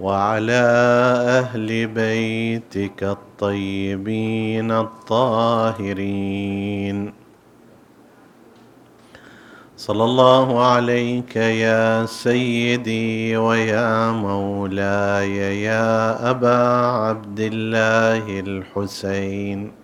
وعلى أهل بيتك الطيبين الطاهرين. صلى الله عليك يا سيدي ويا مولاي يا أبا عبد الله الحسين.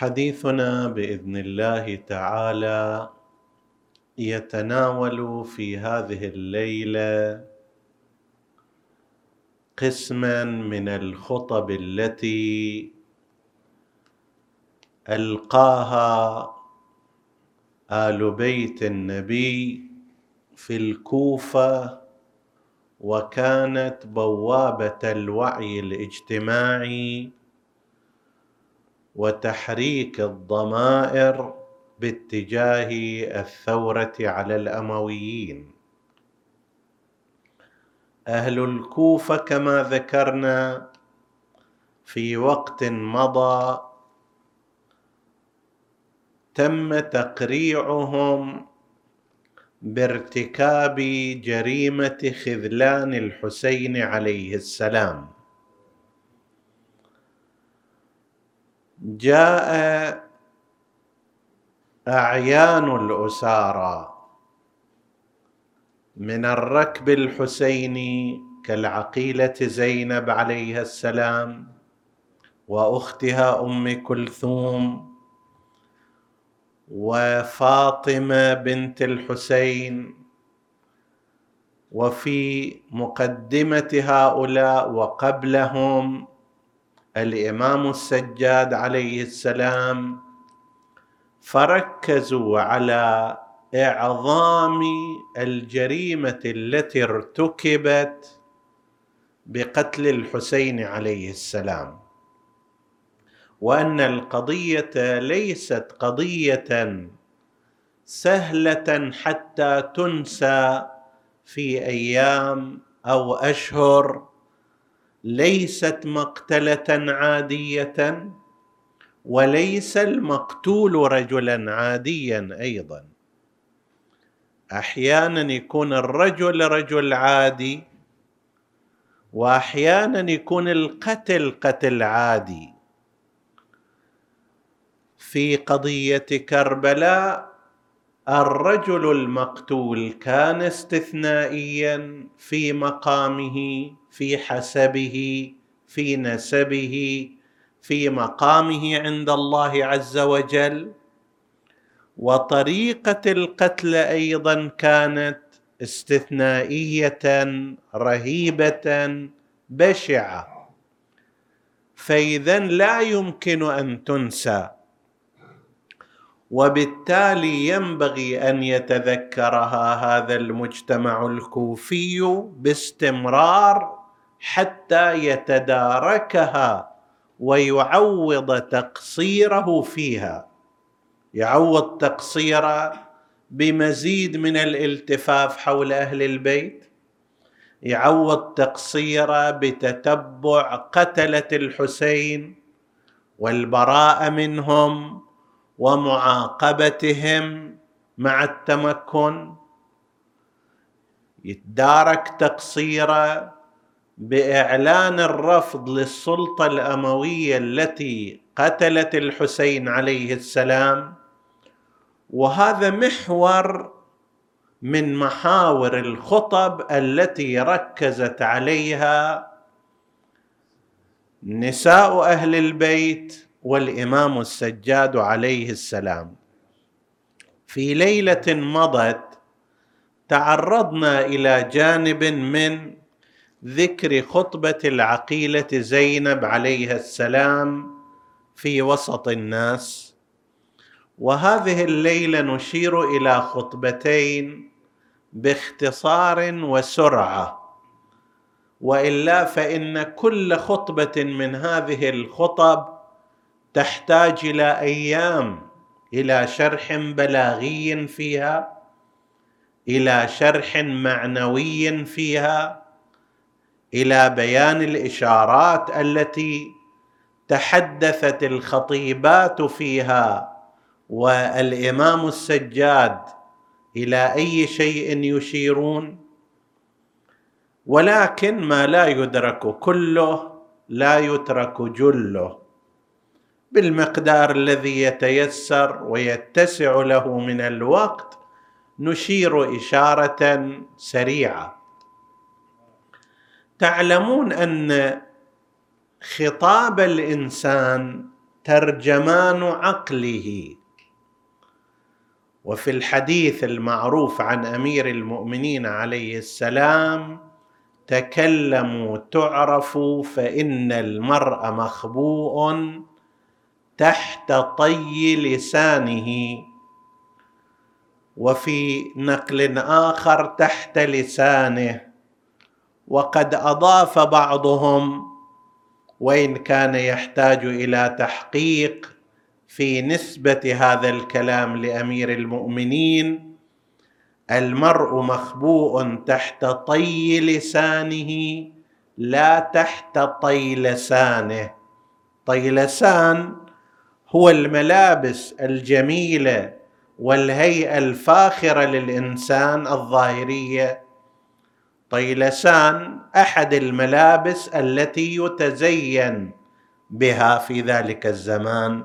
حديثنا بإذن الله تعالى يتناول في هذه الليلة قسما من الخطب التي ألقاها آل بيت النبي في الكوفة وكانت بوابة الوعي الاجتماعي وتحريك الضمائر باتجاه الثورة على الأمويين. أهل الكوفة كما ذكرنا في وقت مضى تم تقريعهم بارتكاب جريمة خذلان الحسين عليه السلام. جاء أعيان الأسارى من الركب الحسيني كالعقيلة زينب عليها السلام وأختها أم كلثوم وفاطمة بنت الحسين وفي مقدمة هؤلاء وقبلهم الإمام السجاد عليه السلام فركزوا على إعظام الجريمة التي ارتكبت بقتل الحسين عليه السلام وأن القضية ليست قضية سهلة حتى تنسى في أيام أو أشهر ليست مقتلة عادية وليس المقتول رجلا عاديا أيضا. أحيانا يكون الرجل رجل عادي واحيانا يكون القتل قتل عادي. في قضية كربلاء الرجل المقتول كان استثنائيا في مقامه. في حسبه في نسبه في مقامه عند الله عز وجل. وطريقة القتل أيضا كانت استثنائية رهيبة بشعة. فاذا لا يمكن أن تنسى. وبالتالي ينبغي أن يتذكرها هذا المجتمع الكوفي باستمرار حتى يتداركها ويعوض تقصيره فيها. يعوض تقصيره بمزيد من الالتفاف حول أهل البيت. يعوض تقصيره بتتبع قتلة الحسين والبراءه منهم ومعاقبتهم مع التمكن. يتدارك تقصيره بإعلان الرفض للسلطة الأموية التي قتلت الحسين عليه السلام. وهذا محور من محاور الخطب التي ركزت عليها نساء أهل البيت والإمام السجاد عليه السلام. في ليلة مضت تعرضنا إلى جانب من ذكر خطبة العقيلة زينب عليها السلام في وسط الناس. وهذه الليلة نشير إلى خطبتين باختصار وسرعة. وإلا فإن كل خطبة من هذه الخطب تحتاج إلى أيام إلى شرح بلاغي فيها إلى شرح معنوي فيها إلى بيان الإشارات التي تحدثت الخطيبات فيها والإمام السجاد إلى أي شيء يشيرون. ولكن ما لا يدرك كله لا يترك جله بالمقدار الذي يتيسر ويتسع له من الوقت نشير إشارة سريعة. تعلمون أن خطاب الإنسان ترجمان عقله. وفي الحديث المعروف عن أمير المؤمنين عليه السلام تكلموا تعرفوا فإن المرء مخبوء تحت طي لسانه. وفي نقل آخر تحت لسانه. وقد أضاف بعضهم وإن كان يحتاج إلى تحقيق في نسبة هذا الكلام لأمير المؤمنين المرء مخبوء تحت طي لسانه لا تحت طي لسانه. طي لسان هو الملابس الجميلة والهيئة الفاخرة للإنسان الظاهرية طيلسان أحد الملابس التي يتزين بها في ذلك الزمان.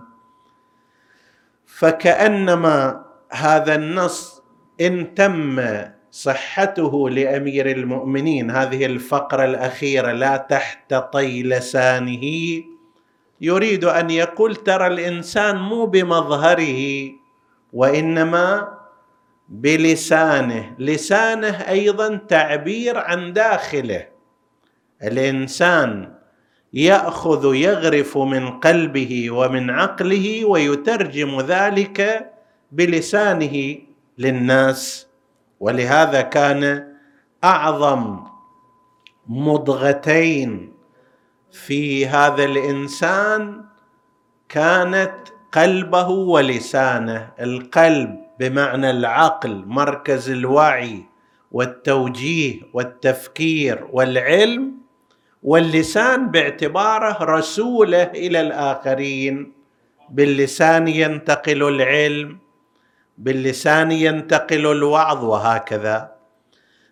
فكأنما هذا النص إن تم صحته لأمير المؤمنين هذه الفقرة الأخيرة لا تحت طي لسانه يريد أن يقول ترى الإنسان مو بمظهره وإنما بلسانه. لسانه أيضا تعبير عن داخله. الإنسان يأخذ يغرف من قلبه ومن عقله ويترجم ذلك بلسانه للناس. ولهذا كان أعظم مضغتين في هذا الإنسان كانت قلبه ولسانه. القلب بمعنى العقل مركز الوعي والتوجيه والتفكير والعلم واللسان باعتباره رسوله إلى الآخرين. باللسان ينتقل العلم باللسان ينتقل الوعظ وهكذا.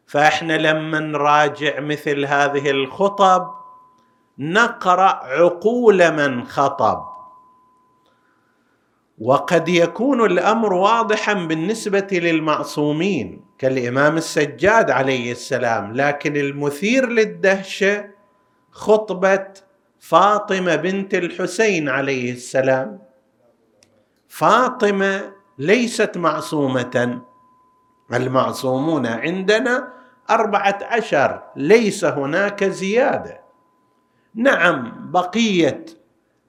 فإحنا لما نراجع مثل هذه الخطب نقرأ عقول من خطب. وقد يكون الأمر واضحا بالنسبة للمعصومين كالإمام السجاد عليه السلام لكن المثير للدهشه خطبة فاطمة بنت الحسين عليه السلام. فاطمة ليست معصومة. المعصومون عندنا أربعة عشر ليس هناك زيادة. نعم بقية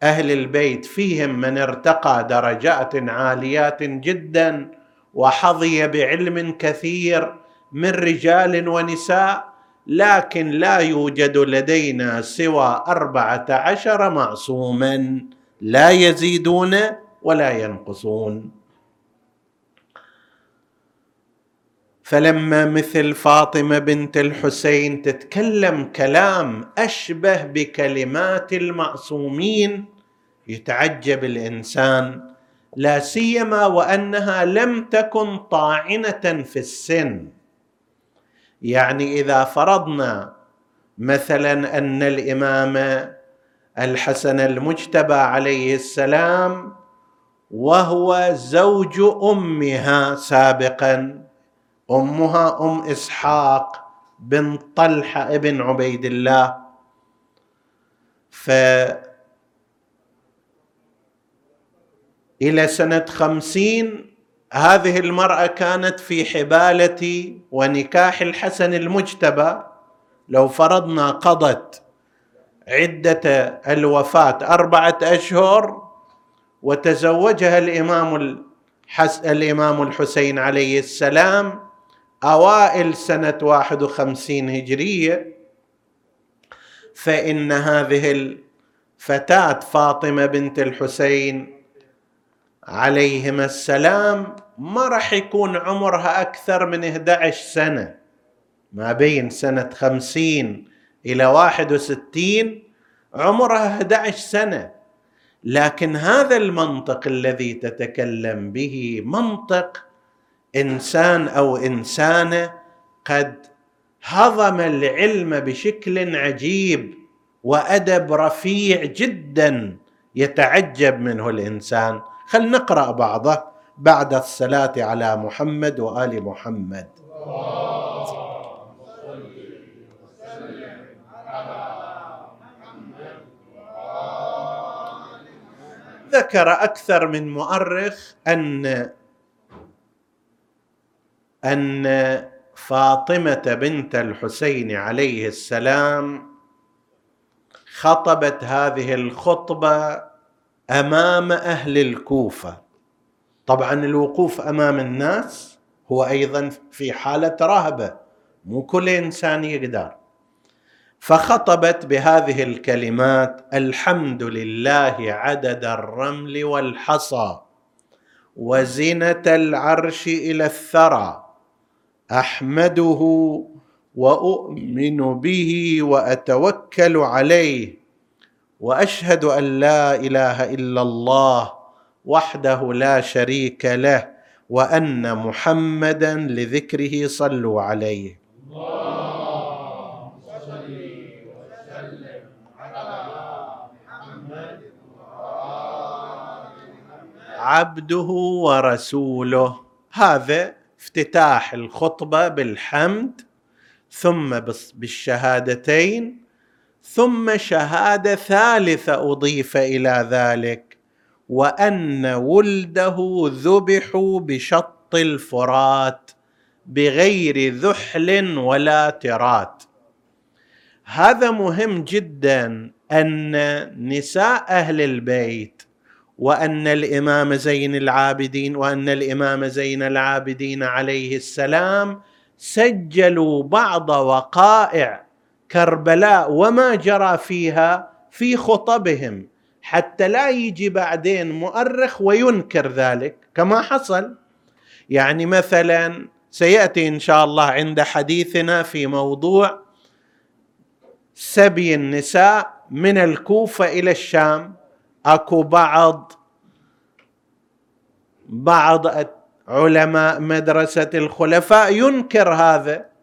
أهل البيت فيهم من ارتقى درجات عاليات جدا وحظي بعلم كثير من رجال ونساء لكن لا يوجد لدينا سوى أربعة عشر معصوما لا يزيدون ولا ينقصون. فلما مثل فاطمة بنت الحسين تتكلم كلام أشبه بكلمات المعصومين يتعجب الإنسان لا سيما وأنها لم تكن طاعنة في السن. يعني إذا فرضنا مثلا أن الإمام الحسن المجتبى عليه السلام وهو زوج أمها سابقا أمها أم إسحاق بن طلحة ابن عبيد الله ف إلى سنة خمسين هذه المرأة كانت في حبالة ونكاح الحسن المجتبى. لو فرضنا قضت عدة الوفاة أربعة أشهر وتزوجها الإمام الحس الإمام الحسين عليه السلام أوائل سنة واحد وخمسين هجرية. فإن هذه الفتاة فاطمة بنت الحسين عليهما السلام ما راح يكون عمرها أكثر من 11 سنة. ما بين سنة خمسين إلى واحد وستين عمرها 11 سنة. لكن هذا المنطق الذي تتكلم به منطق إنسان أو إنسانة قد هضم العلم بشكل عجيب وأدب رفيع جدا يتعجب منه الإنسان. خل نقرأ بعضه بعد الصلاة على محمد وآل محمد. ذكر أكثر من مؤرخ أن أن فاطمة بنت الحسين عليه السلام خطبت هذه الخطبة أمام أهل الكوفة. طبعا الوقوف أمام الناس هو أيضا في حالة رهبة مو كل إنسان يقدر. فخطبت بهذه الكلمات الحمد لله عدد الرمل والحصى وزنه العرش إلى الثرى أحمده وأؤمن به وأتوكل عليه. وأشهد أن لا إله إلا الله وحده لا شريك له وأن محمدا لذكره صلوا عليه. عبده ورسوله. هذا افتتاح الخطبة بالحمد ثم بالشهادتين ثم شهادة ثالثة أضيف إلى ذلك وأن ولده ذبحوا بشط الفرات بغير ذحل ولا ترات. هذا مهم جدا أن نساء أهل البيت وأن الإمام زين العابدين وأن الإمام زين العابدين عليه السلام سجلوا بعض وقائع كربلاء وما جرى فيها في خطبهم حتى لا يجي بعدين مؤرخ وينكر ذلك كما حصل. يعني مثلا سيأتي إن شاء الله عند حديثنا في موضوع سبي النساء من الكوفة إلى الشام. أكو بعض بعض علماء مدرسة الخلفاء ينكر هذا.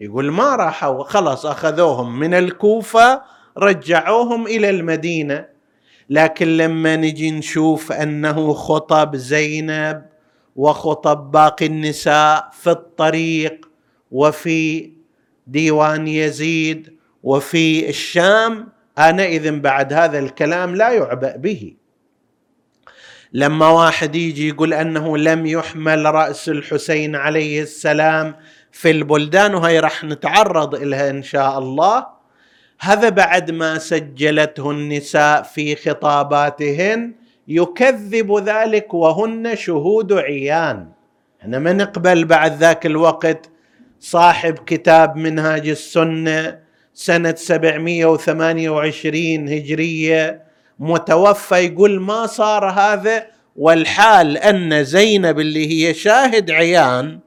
يقول ما راحوا خلاص أخذوهم من الكوفة رجعوهم إلى المدينة. لكن لما نجي نشوف أنه خطب زينب وخطب باقي النساء في الطريق وفي ديوان يزيد وفي الشام آنئذ بعد هذا الكلام لا يعبأ به. لما واحد يجي يقول أنه لم يحمل رأس الحسين عليه السلام في البلدان وهي راح نتعرض لها إن شاء الله. هذا بعد ما سجلته النساء في خطاباتهن. يكذب ذلك وهن شهود عيان. إحنا ما نقبل بعد ذاك الوقت صاحب كتاب منهاج السنة سنة 728 هجرية. متوفى يقول ما صار هذا والحال أن زينب اللي هي شاهد عيان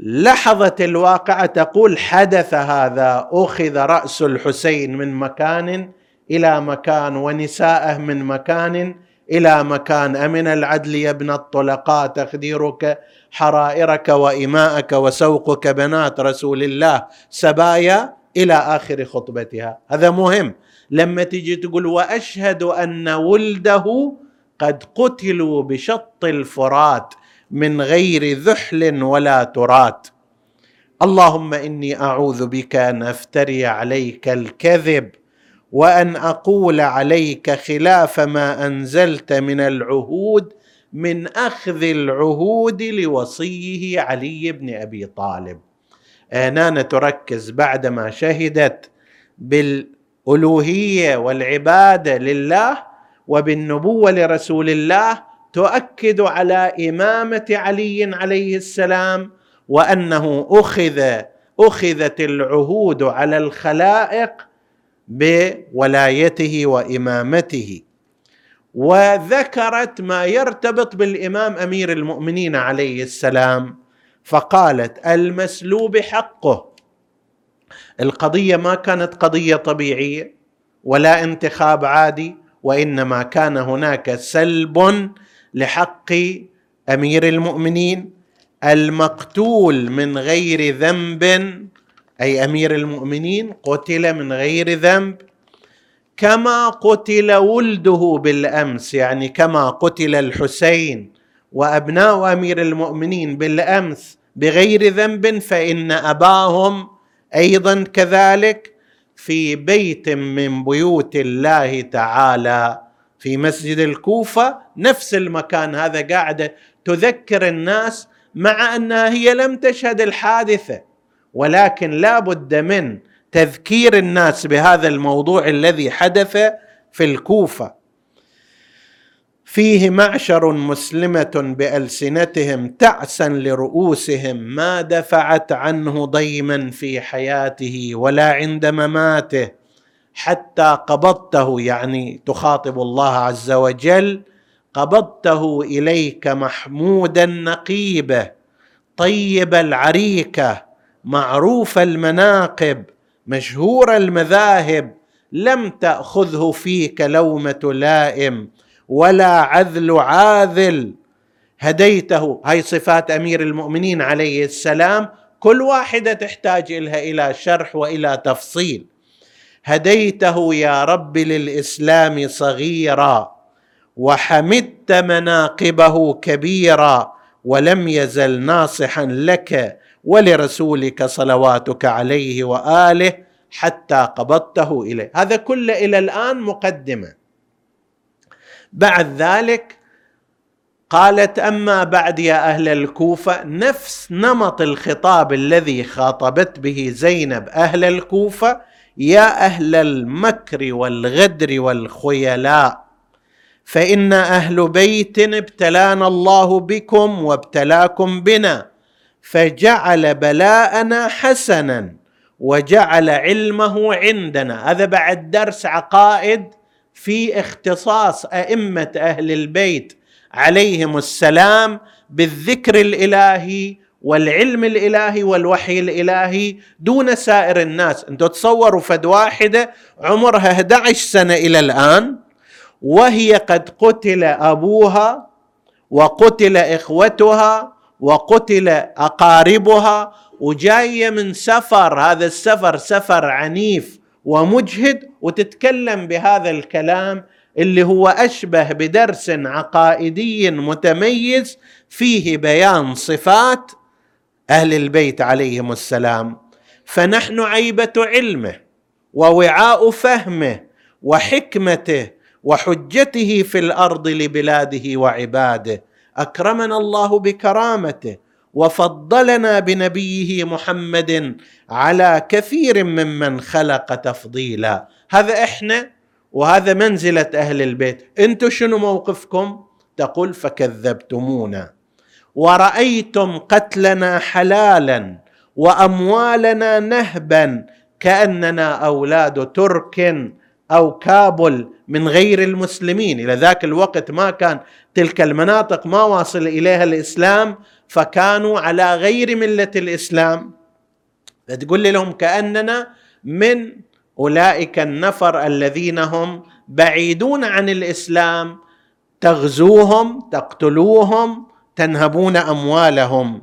لحظة الواقعة تقول حدث هذا أخذ رأس الحسين من مكان إلى مكان ونساءه من مكان إلى مكان. أمن العدل يا ابن الطلقاء تخديرك حرائرك وإماءك وسوقك بنات رسول الله سبايا إلى آخر خطبتها. هذا مهم. لما تجي تقول وأشهد أن ولده قد قتلوا بشط الفرات من غير ذحل ولا ترات. اللهم إني أعوذ بك أن أفتري عليك الكذب وأن أقول عليك خلاف ما أنزلت من العهود من أخذ العهود لوصيه علي بن أبي طالب. انانا تركز بعدما شهدت بالألوهية والعبادة لله وبالنبوة لرسول الله تؤكد على إمامة علي عليه السلام وأنه أخذ أخذت العهود على الخلائق بولايته وإمامته. وذكرت ما يرتبط بالإمام أمير المؤمنين عليه السلام فقالت المسلوب حقه. القضية ما كانت قضية طبيعية ولا انتخاب عادي وإنما كان هناك سلب لحق أمير المؤمنين المقتول من غير ذنب أي أمير المؤمنين قتل من غير ذنب كما قتل ولده بالأمس يعني كما قتل الحسين وأبناء أمير المؤمنين بالأمس بغير ذنب فإن أباهم أيضا كذلك في بيت من بيوت الله تعالى. في مسجد الكوفة نفس المكان هذا قاعدة تذكر الناس مع أنها هي لم تشهد الحادثة. ولكن لا بد من تذكير الناس بهذا الموضوع الذي حدث في الكوفة. فيه معشر مسلمة بألسنتهم تعسا لرؤوسهم ما دفعت عنه ضيما في حياته ولا عند مماته. حتى قبضته يعني تخاطب الله عز وجل قبضته إليك محمودا نقيبه طيب العريكه معروف المناقب مشهور المذاهب لم تأخذه فيك لومة لائم ولا عذل عاذل. هديته هاي صفات أمير المؤمنين عليه السلام كل واحدة تحتاج لها إلى شرح وإلى تفصيل. هديته يا رب للإسلام صغيرا وحمدت مناقبه كبيرا ولم يزل ناصحا لك ولرسولك صلواتك عليه وآله حتى قبضته إليه. هذا كله إلى الآن مقدمة. بعد ذلك قالت أما بعد يا أهل الكوفة نفس نمط الخطاب الذي خاطبت به زينب أهل الكوفة يا أهل المكر والغدر والخيلاء فإن أهل بيت ابتلانا الله بكم وابتلاكم بنا فجعل بلاءنا حسنا وجعل علمه عندنا. هذا بعد درس عقائد في اختصاص أئمة أهل البيت عليهم السلام بالذكر الإلهي والعلم الإلهي والوحي الإلهي دون سائر الناس. أنتم تصوروا فد واحدة عمرها 11 سنة إلى الآن وهي قد قتل أبوها وقتل إخوتها وقتل أقاربها وجاية من سفر هذا السفر سفر عنيف ومجهد وتتكلم بهذا الكلام اللي هو أشبه بدرس عقائدي متميز فيه بيان صفات أهل البيت عليهم السلام فنحن عيبة علمه ووعاء فهمه وحكمته وحجته في الأرض لبلاده وعباده. أكرمنا الله بكرامته وفضلنا بنبيه محمد على كثير ممن خلق تفضيلا. هذا إحنا وهذا منزلة أهل البيت. أنتم شنو موقفكم؟ تقول فكذبتمونا. ورأيتم قتلنا حلالا وأموالنا نهبا كأننا أولاد ترك أو كابل من غير المسلمين. إلى ذاك الوقت ما كان تلك المناطق ما واصل إليها الإسلام فكانوا على غير ملة الإسلام. فتقول لهم كأننا من أولئك النفر الذين هم بعيدون عن الإسلام. تغزوهم تقتلوهم تنهبون أموالهم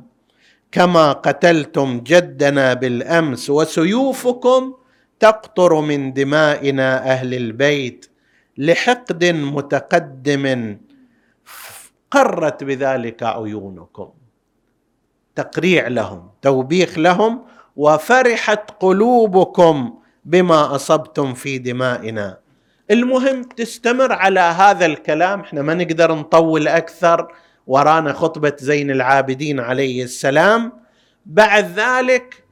كما قتلتم جدنا بالأمس وسيوفكم تقطر من دمائنا أهل البيت لحقد متقدم قرت بذلك عيونكم. تقريع لهم توبيخ لهم وفرحت قلوبكم بما أصبتم في دمائنا. المهم تستمر على هذا الكلام إحنا ما نقدر نطول أكثر. ورانا خطبة زين العابدين عليه السلام. بعد ذلك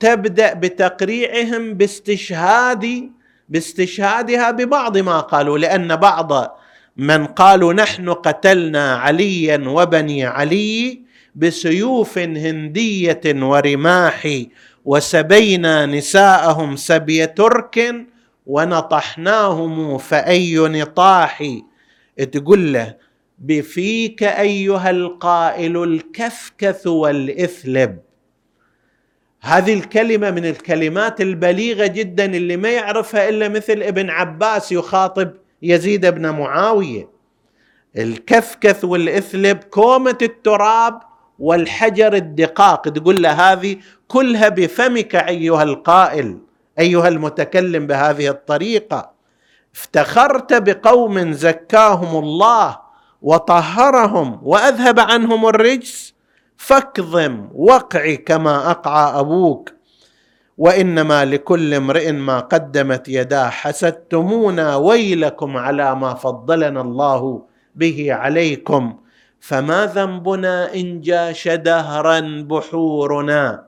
تبدأ بتقريعهم باستشهاد باستشهادها ببعض ما قالوا لأن بعض من قالوا نحن قتلنا عليا وبني علي بسيوف هندية ورماح وسبينا نساءهم سبي ترك ونطحناهم فأي نطاح؟ تقول له بفيك أيها القائل الكفكث والإثلب. هذه الكلمة من الكلمات البليغة جدا اللي ما يعرفها إلا مثل ابن عباس يخاطب يزيد بن معاوية. الكفكث والإثلب كومة التراب والحجر الدقاق. تقول له هذه كلها بفمك أيها القائل أيها المتكلم بهذه الطريقة. افتخرت بقوم زكاهم الله. وطهرهم وأذهب عنهم الرجس فاكظم وقعي كما أقعى أبوك. وإنما لكل امرئ ما قدمت يداه حسدتمونا ويلكم على ما فضلنا الله به عليكم. فما ذنبنا إن جاش دهرا بحورنا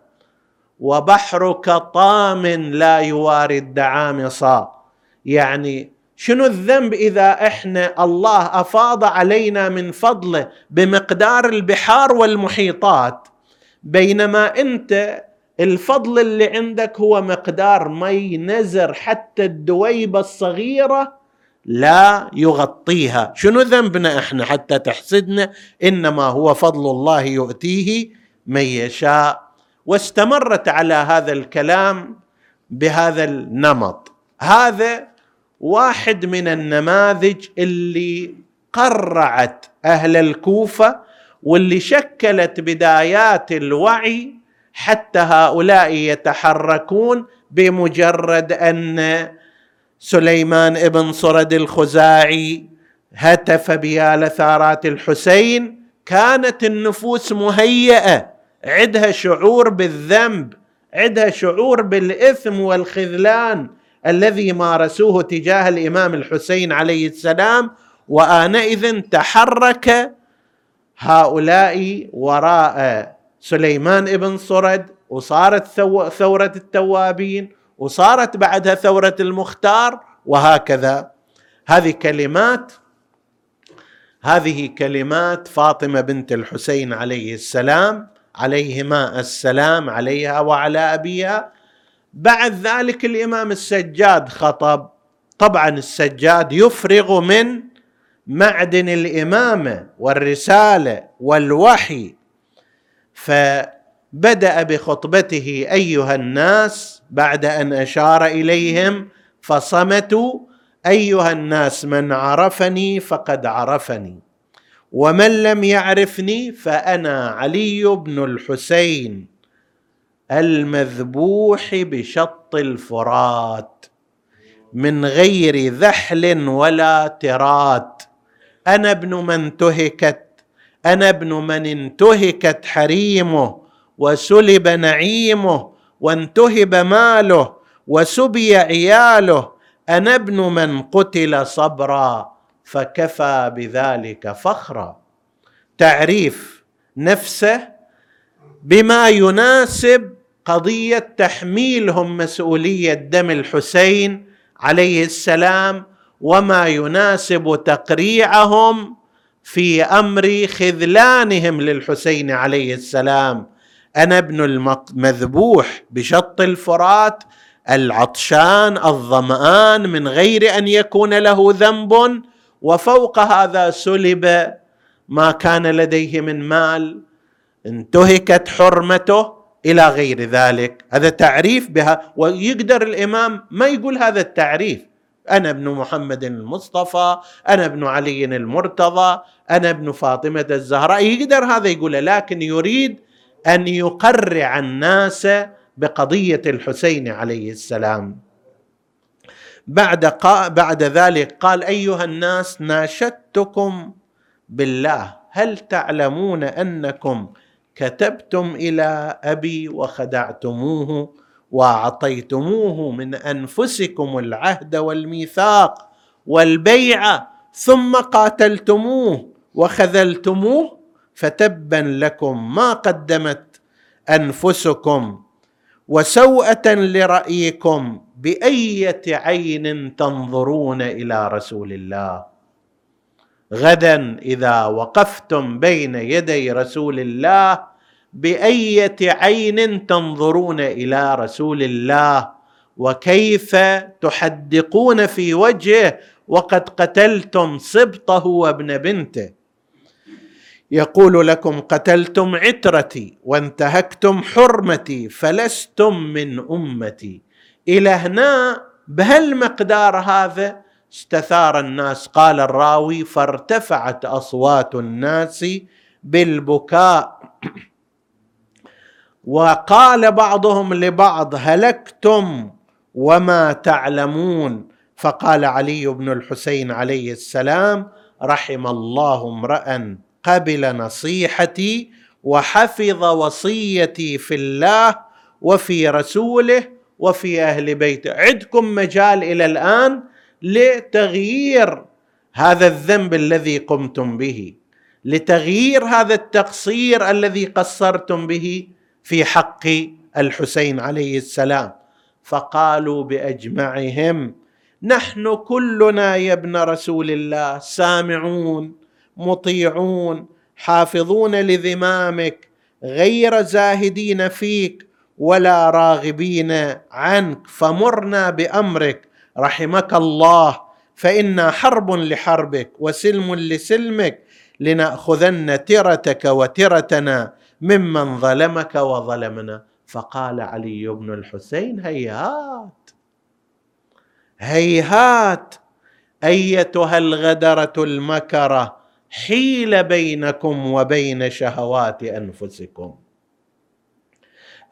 وبحرك طام لا يواري الدعامصة يعني شنو الذنب إذا إحنا الله أفاض علينا من فضله بمقدار البحار والمحيطات؟ بينما أنت الفضل اللي عندك هو مقدار مي نزر حتى الدويبة الصغيرة لا يغطيها. شنو ذنبنا إحنا حتى تحسدنا إنما هو فضل الله يؤتيه من يشاء؟ واستمرت على هذا الكلام بهذا النمط. هذا واحد من النماذج اللي قرعت أهل الكوفة واللي شكلت بدايات الوعي حتى هؤلاء يتحركون بمجرد أن سليمان ابن صرد الخزاعي هتف بيال ثارات الحسين. كانت النفوس مهيئة. عندها شعور بالذنب عندها شعور بالإثم والخذلان. الذي مارسوه تجاه الإمام الحسين عليه السلام وآنئذ تحرك هؤلاء وراء سليمان ابن صرد وصارت ثورة التوابين وصارت بعدها ثورة المختار وهكذا. هذه كلمات هذه كلمات فاطمة بنت الحسين عليه السلام عليهما السلام عليها وعلى أبيها. بعد ذلك الإمام السجاد خطب. طبعا السجاد يفرغ من معدن الإمامة والرسالة والوحي. فبدأ بخطبته أيها الناس بعد أن أشار إليهم فصمتوا أيها الناس من عرفني فقد عرفني ومن لم يعرفني فأنا علي بن الحسين. المذبوح بشط الفرات من غير ذحل ولا ترات. أنا ابن من تهكت أنا ابن من انتهكت حريمه وسلب نعيمه وانتهب ماله وسبي عياله. أنا ابن من قتل صبرا فكفى بذلك فخرا. تعريف نفسه بما يناسب قضية تحميلهم مسؤولية دم الحسين عليه السلام وما يناسب تقريعهم في أمر خذلانهم للحسين عليه السلام. أنا ابن المذبوح بشط الفرات العطشان الظمآن من غير أن يكون له ذنب وفوق هذا سلب ما كان لديه من مال. انتهكت حرمته إلى غير ذلك. هذا تعريف بها ويقدر الإمام ما يقول هذا التعريف. أنا ابن محمد المصطفى أنا ابن علي المرتضى أنا ابن فاطمة الزهراء. يقدر هذا يقوله لكن يريد أن يقرع الناس بقضية الحسين عليه السلام. بعد قا بعد ذلك قال أيها الناس ناشدتكم بالله. هل تعلمون أنكم كتبتم إلى أبي وخدعتموه وأعطيتموه من أنفسكم العهد والميثاق والبيعه ثم قاتلتموه وخذلتموه فتبا لكم ما قدمت أنفسكم وسوءة لرأيكم بأية عين تنظرون إلى رسول الله غدا إذا وقفتم بين يدي رسول الله بأية عين تنظرون إلى رسول الله؟ وكيف تحدقون في وجهه؟ وقد قتلتم سبطه وابن بنته. يقول لكم قتلتم عترتي وانتهكتم حرمتي فلستم من أمتي. إلى هنا بهالمقدار هذا؟ استثار الناس قال الراوي فارتفعت أصوات الناس بالبكاء. وقال بعضهم لبعض هلكتم وما تعلمون؟ فقال علي بن الحسين عليه السلام رحم الله امرأ قبل نصيحتي وحفظ وصيتي في الله وفي رسوله وفي أهل بيته. عندكم مجال إلى الآن لتغيير هذا الذنب الذي قمتم به لتغيير هذا التقصير الذي قصرتم به. في حق الحسين عليه السلام. فقالوا بأجمعهم نحن كلنا يا ابن رسول الله سامعون مطيعون حافظون لذمامك غير زاهدين فيك ولا راغبين عنك فمرنا بأمرك رحمك الله فإنا حرب لحربك وسلم لسلمك لنأخذن ترتك وترتنا ممن ظلمك وظلمنا. فقال علي بن الحسين هيهات هيهات أيتها الغدرة المكرة حيل بينكم وبين شهوات أنفسكم.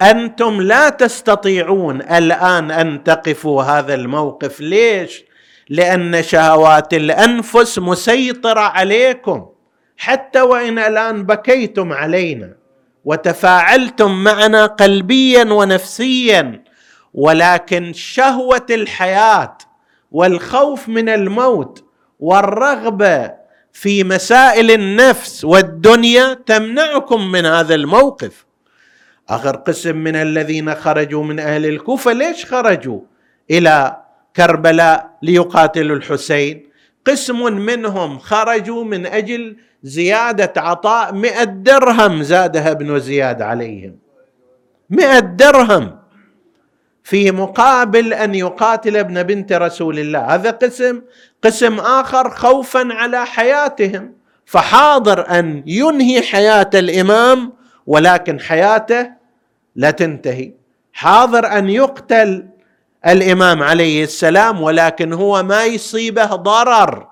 أنتم لا تستطيعون الآن أن تقفوا هذا الموقف. ليش؟ لأن شهوات الأنفس مسيطرة عليكم. حتى وإن الآن بكيتم علينا. وتفاعلتم معنا قلبيا ونفسيا ولكن شهوة الحياة والخوف من الموت والرغبة في مسائل النفس والدنيا تمنعكم من هذا الموقف. آخر قسم من الذين خرجوا من أهل الكوفة ليش خرجوا؟ إلى كربلاء ليقاتلوا الحسين. قسم منهم خرجوا من أجل زيادة عطاء مئة درهم زادها ابن زياد عليهم. مئة درهم في مقابل أن يقاتل ابن بنت رسول الله. هذا قسم قسم آخر خوفا على حياتهم. فحاضر أن ينهي حياة الإمام ولكن حياته لا تنتهي. حاضر أن يقتل الإمام عليه السلام ولكن هو ما يصيبه ضرر.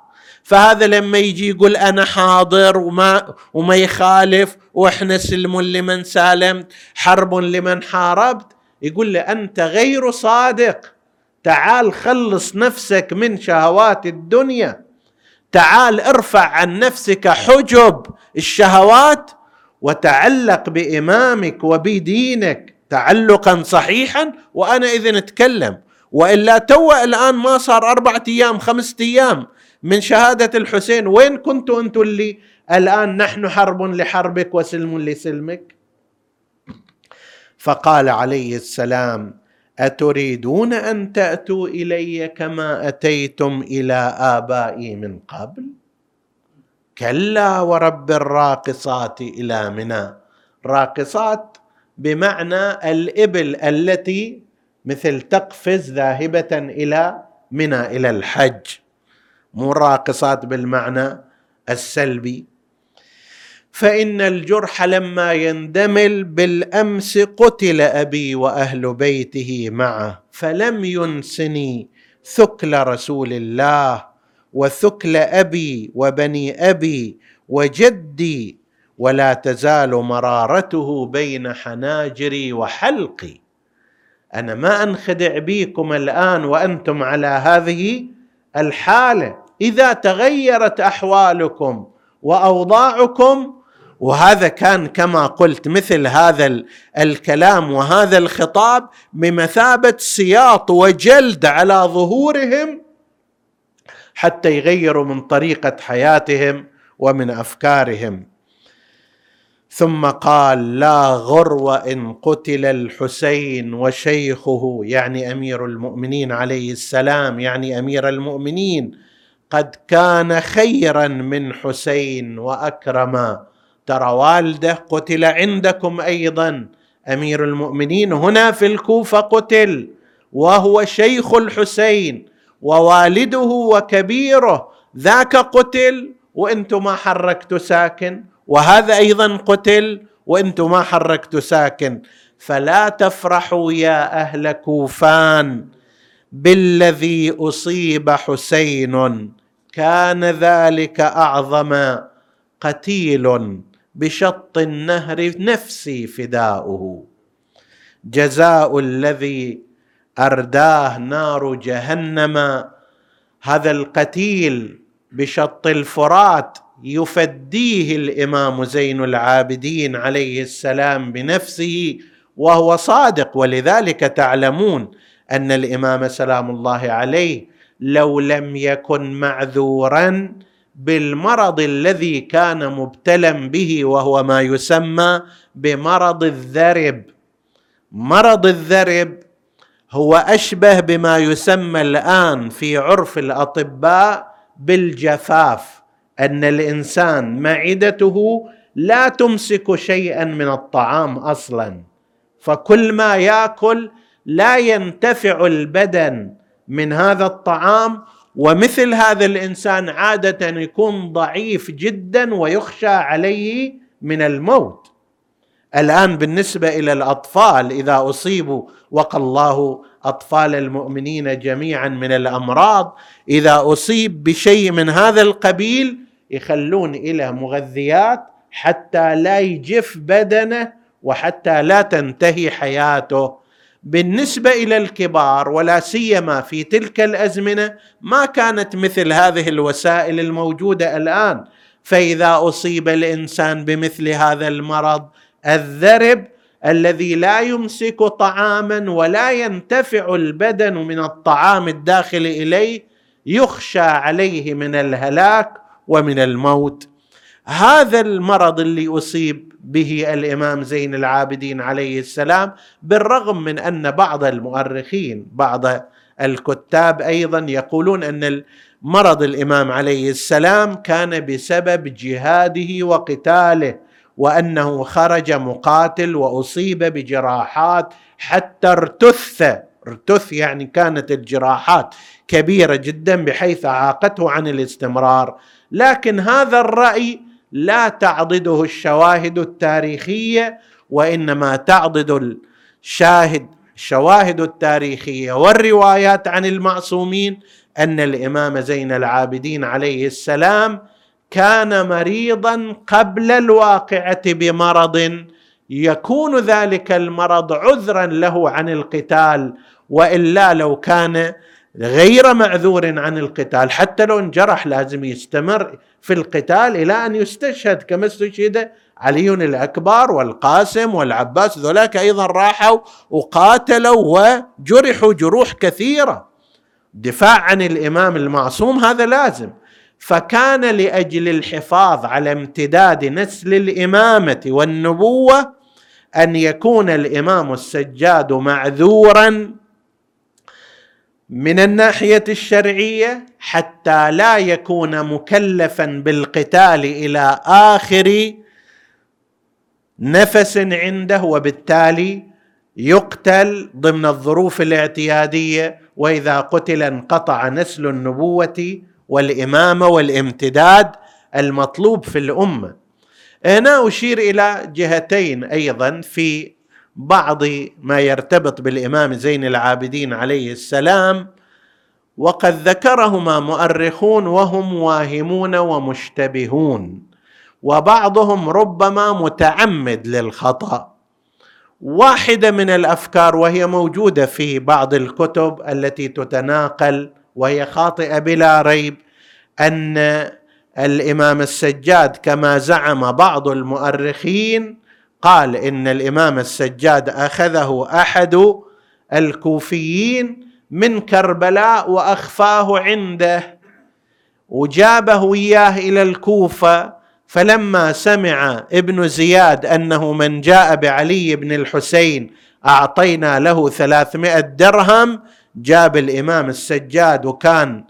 فهذا لما يجي يقول أنا حاضر وما وما يخالف وإحنا سلم لمن سالمت حرب لمن حاربت يقول له أنت غير صادق. تعال خلص نفسك من شهوات الدنيا. تعال ارفع عن نفسك حجب الشهوات وتعلق بإمامك وبدينك تعلقا صحيحا وأنا اذا أتكلم. وإلا تو الآن ما صار أربعة أيام خمسة أيام. من شهادة الحسين. وين كنتوا أنتم اللي الآن نحن حرب لحربك وسلم لسلمك؟ فقال عليه السلام أتريدون أن تأتوا إلي كما أتيتم إلى آبائي من قبل؟ كلا ورب الراقصات إلى منى. راقصات بمعنى الإبل التي مثل تقفز ذاهبة إلى منى إلى الحج. مو راقصات بالمعنى السلبي. فإن الجرح لما يندمل بالأمس قتل أبي وأهل بيته معه فلم ينسني ثكل رسول الله وثكل أبي وبني أبي وجدي ولا تزال مرارته بين حناجري وحلقي. أنا ما أنخدع بيكم الآن وأنتم على هذه الحالة. إذا تغيرت أحوالكم وأوضاعكم وهذا كان كما قلت مثل هذا الكلام وهذا الخطاب بمثابة سياط وجلد على ظهورهم حتى يغيروا من طريقة حياتهم ومن أفكارهم. ثم قال لا غرو إن قتل الحسين وشيخه. يعني أمير المؤمنين عليه السلام يعني أمير المؤمنين. قد كان خيرا من حسين واكرما ترى والده قتل عندكم أيضا. أمير المؤمنين هنا في الكوفة قتل وهو شيخ الحسين ووالده وكبيره ذاك قتل وأنتم ما حركتوا ساكن. وهذا أيضا قتل وأنتم ما حركتوا ساكن. فلا تفرحوا يا أهل كوفان. بالذي أصيب حسين كان ذلك أعظم قتيل بشط النهر نفسي فداؤه. جزاء الذي أرداه نار جهنم هذا القتيل بشط الفرات يفديه الإمام زين العابدين عليه السلام بنفسه وهو صادق ولذلك تعلمون أن الإمام سلام الله عليه لو لم يكن معذورا بالمرض الذي كان مبتلا به وهو ما يسمى بمرض الذرب. مرض الذرب هو أشبه بما يسمى الآن في عرف الأطباء بالجفاف أن الإنسان معدته لا تمسك شيئا من الطعام أصلا فكل ما يأكل لا ينتفع البدن من هذا الطعام ومثل هذا الإنسان عادة يكون ضعيف جدا ويخشى عليه من الموت. الآن بالنسبة إلى الأطفال إذا أصيبوا وقى الله أطفال المؤمنين جميعا من الأمراض إذا أصيب بشيء من هذا القبيل يخلون إلى مغذيات حتى لا يجف بدنه وحتى لا تنتهي حياته. بالنسبة إلى الكبار ولا سيما في تلك الأزمنة ما كانت مثل هذه الوسائل الموجودة الآن. فإذا أصيب الإنسان بمثل هذا المرض الذرب الذي لا يمسك طعاما ولا ينتفع البدن من الطعام الداخل إليه يخشى عليه من الهلاك ومن الموت. هذا المرض اللي أصيب به الإمام زين العابدين عليه السلام بالرغم من أن بعض المؤرخين بعض الكتاب أيضا يقولون أن مرض الإمام عليه السلام كان بسبب جهاده وقتاله وأنه خرج مقاتل وأصيب بجراحات حتى ارتث. ارتث يعني كانت الجراحات كبيرة جدا بحيث أعاقته عن الاستمرار. لكن هذا الرأي لا تعضده الشواهد التاريخية وإنما تعضد الشاهد الشواهد التاريخية. والروايات عن المعصومين أن الإمام زين العابدين عليه السلام كان مريضا قبل الواقعة بمرض يكون ذلك المرض عذرا له عن القتال. وإلا لو كان غير معذور عن القتال. حتى لو انجرح لازم يستمر في القتال إلى أن يستشهد. كما استشهد علي الأكبر والقاسم والعباس ذولاك أيضا راحوا وقاتلوا وجرحوا جروح كثيرة. دفاع عن الإمام المعصوم هذا لازم. فكان لأجل الحفاظ على امتداد نسل الإمامة والنبوة أن يكون الإمام السجاد معذورا من الناحية الشرعية حتى لا يكون مكلفا بالقتال إلى آخر نفس عنده وبالتالي يقتل ضمن الظروف الاعتيادية وإذا قتل انقطع نسل النبوة والإمامة والامتداد المطلوب في الأمة. هنا أشير إلى جهتين أيضا في بعض ما يرتبط بالإمام زين العابدين عليه السلام وقد ذكرهما مؤرخون وهم واهمون ومشتبهون وبعضهم ربما متعمد للخطأ. واحدة من الأفكار وهي موجودة في بعض الكتب التي تتناقل وهي خاطئة بلا ريب أن الإمام السجاد كما زعم بعض المؤرخين قال إن الإمام السجاد أخذه أحد الكوفيين من كربلاء وأخفاه عنده وجابه إياه إلى الكوفة فلما سمع ابن زياد أنه من جاء بعلي بن الحسين أعطينا له ثلاثمائة درهم جاب الإمام السجاد وكان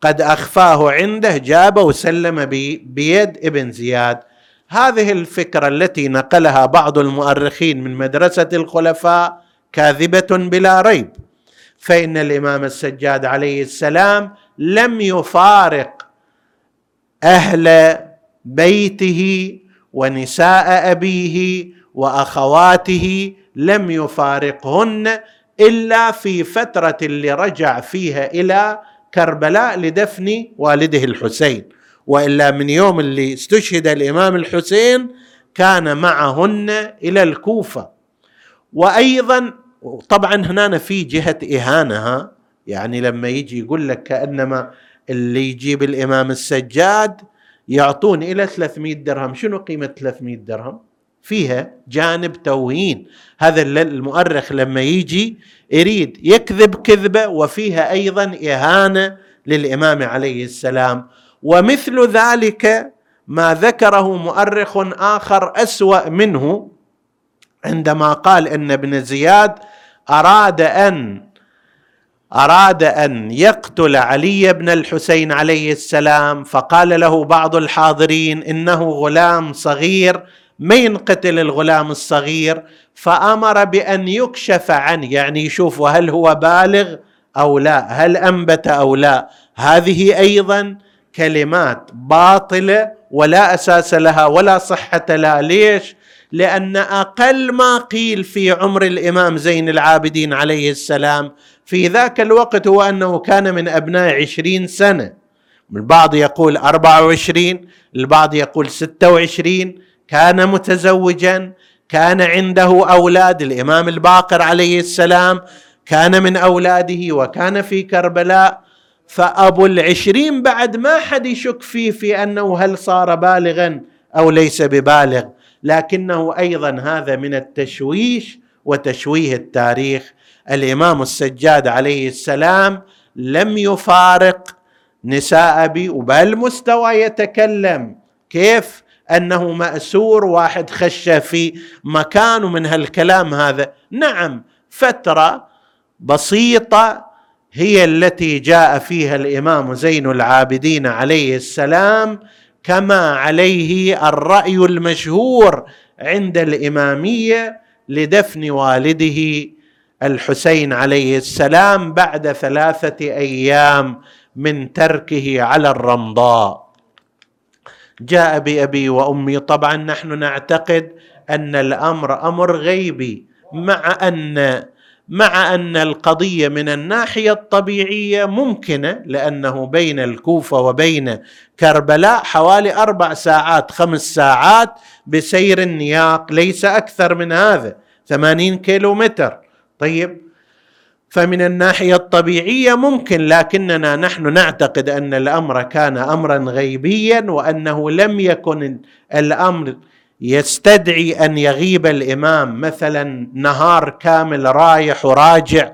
قد أخفاه عنده جابه وسلم بيد ابن زياد. هذه الفكرة التي نقلها بعض المؤرخين من مدرسة الخلفاء كاذبة بلا ريب. فإن الإمام السجاد عليه السلام لم يفارق أهل بيته ونساء أبيه وأخواته لم يفارقهن إلا في فترة اللي رجع فيها إلى كربلاء لدفن والده الحسين. وإلا من يوم اللي استشهد الإمام الحسين كان معهن إلى الكوفة. وأيضا طبعا هنا في جهة اهانه يعني لما يجي يقول لك كأنما اللي يجيب الإمام السجاد يعطون إلى 300 درهم. شنو قيمة 300 درهم؟ فيها جانب توهين. هذا المؤرخ لما يجي يريد يكذب كذبة وفيها أيضا إهانة للإمام عليه السلام. ومثل ذلك ما ذكره مؤرخ آخر أسوأ منه عندما قال إن ابن زياد أراد ان أراد أن يقتل علي بن الحسين عليه السلام فقال له بعض الحاضرين إنه غلام صغير ما ينقتل الغلام الصغير؟ فأمر بأن يكشف عنه يعني يشوف هل هو بالغ أو لا هل أنبت أو لا. هذه أيضا كلمات باطلة ولا أساس لها ولا صحة لها. ليش؟ لأن أقل ما قيل في عمر الإمام زين العابدين عليه السلام في ذاك الوقت هو أنه كان من أبناء عشرين سنة. البعض يقول أربعة وعشرين البعض يقول ستة وعشرين. كان متزوجا كان عنده أولاد. الإمام الباقر عليه السلام كان من أولاده وكان في كربلاء. فأبو العشرين بعد ما حد يشك فيه في أنه هل صار بالغا أو ليس ببالغ لكنه أيضا هذا من التشويش وتشويه التاريخ. الإمام السجاد عليه السلام لم يفارق نساء أبي وبل مستوى يتكلم كيف أنه مأسور واحد خش في مكان من هالكلام هذا. نعم فترة بسيطة هي التي جاء فيها الإمام زين العابدين عليه السلام كما عليه الرأي المشهور عند الإمامية لدفن والده الحسين عليه السلام بعد ثلاثة أيام من تركه على الرمضاء. جاء بأبي وأمي. طبعا نحن نعتقد أن الأمر أمر غيبي مع أن مع أن القضية من الناحية الطبيعية ممكنة لأنه بين الكوفة وبين كربلاء حوالي أربع ساعات خمس ساعات بسير النياق ليس أكثر من هذا ثمانين كيلو متر طيب فمن الناحية الطبيعية ممكن لكننا نحن نعتقد أن الأمر كان امرا غيبيا وأنه لم يكن الأمر يستدعي أن يغيب الإمام مثلا نهار كامل رايح وراجع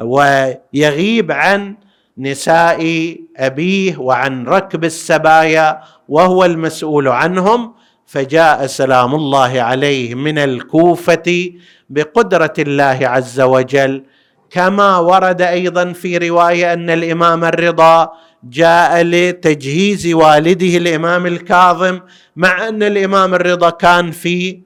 ويغيب عن نساء أبيه وعن ركب السبايا وهو المسؤول عنهم فجاء سلام الله عليه من الكوفة بقدرة الله عز وجل. كما ورد أيضا في رواية أن الإمام الرضا جاء لتجهيز والده الإمام الكاظم مع أن الإمام الرضا كان في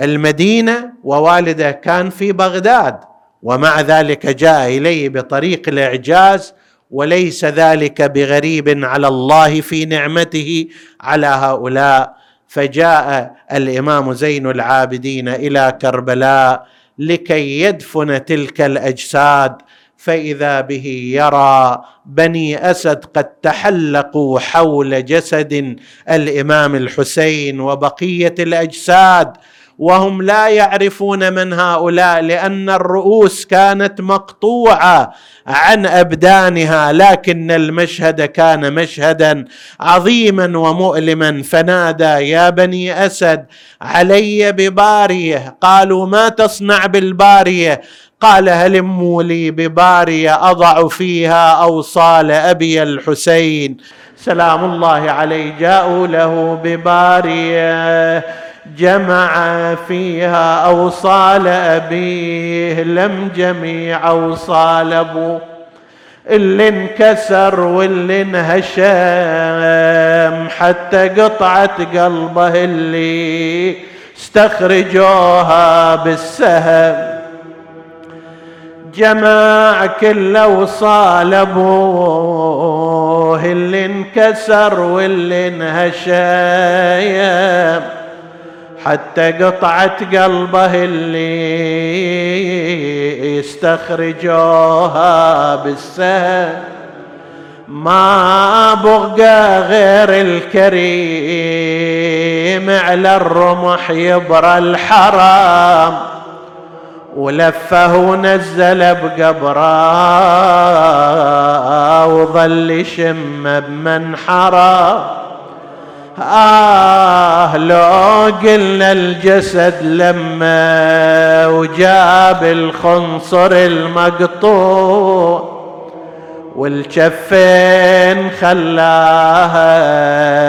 المدينة ووالده كان في بغداد ومع ذلك جاء إليه بطريق الإعجاز وليس ذلك بغريب على الله في نعمته على هؤلاء. فجاء الإمام زين العابدين إلى كربلاء لكي يدفن تلك الأجساد فإذا به يرى بني أسد قد تحلقوا حول جسد الإمام الحسين وبقية الأجساد وهم لا يعرفون من هؤلاء لأن الرؤوس كانت مقطوعة عن أبدانها لكن المشهد كان مشهدا عظيما ومؤلما. فنادى يا بني أسد علي بباريه قالوا ما تصنع بالباريه قال هلموا لي بباريه أضع فيها أوصال أبي الحسين. سلام الله عليه جاءوا له بباريه جمع فيها أوصال أبيه لم جميع أوصال أبوه. اللي انكسر واللي انهشم حتى قطعة قلبه اللي استخرجوها بالسهم. جمع كل أوصال أبوه اللي انكسر واللي انهشم. حتى قطعت قلبه اللي يستخرجوها بالسهل. ما بقى غير الكريم على الرمح يبرى الحرام. ولفه ونزل بقبره وظل يشم بمن حرام. آه لو قلنا الجسد لما وجاب الخنصر المقطوع والجفين خلاها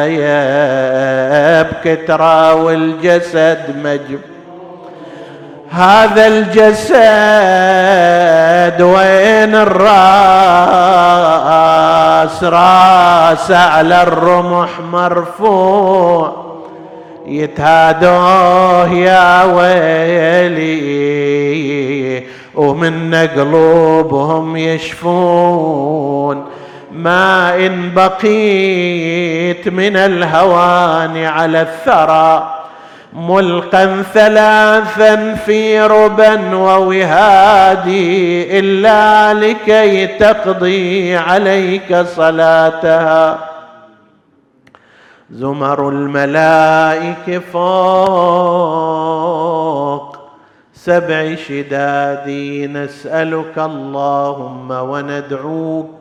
يا بكترة والجسد مجب هذا الجسد وين الراس؟ راس على الرمح مرفوع. يتهادوه يا ويلي ومن قلوبهم يشفون. ما إن بقيت من الهوان على الثرى. ملقا ثلاثا في ربا ووهادي إلا لكي تقضي عليك صلاتها. زمر الملائك فوق سبع شداد نسألك اللهم وندعوك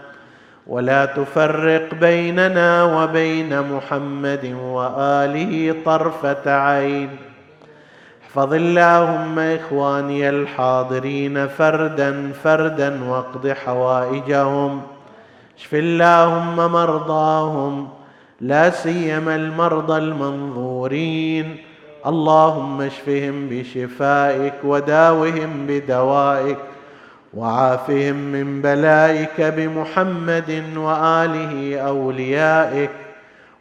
ولا تفرق بيننا وبين محمد وآله طرفة عين. احفظ اللهم إخواني الحاضرين فردا فردا واقض حوائجهم. اشف اللهم مرضاهم لا سيما المرضى المنظورين. اللهم اشفهم بشفائك وداوهم بدوائك. وعافهم من بلائك بمحمد وآله أوليائك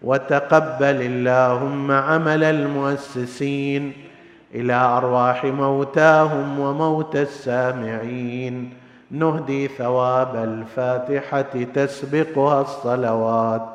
وتقبل اللهم عمل المؤسسين إلى أرواح موتاهم وموتى السامعين. نهدي ثواب الفاتحة تسبقها الصلوات.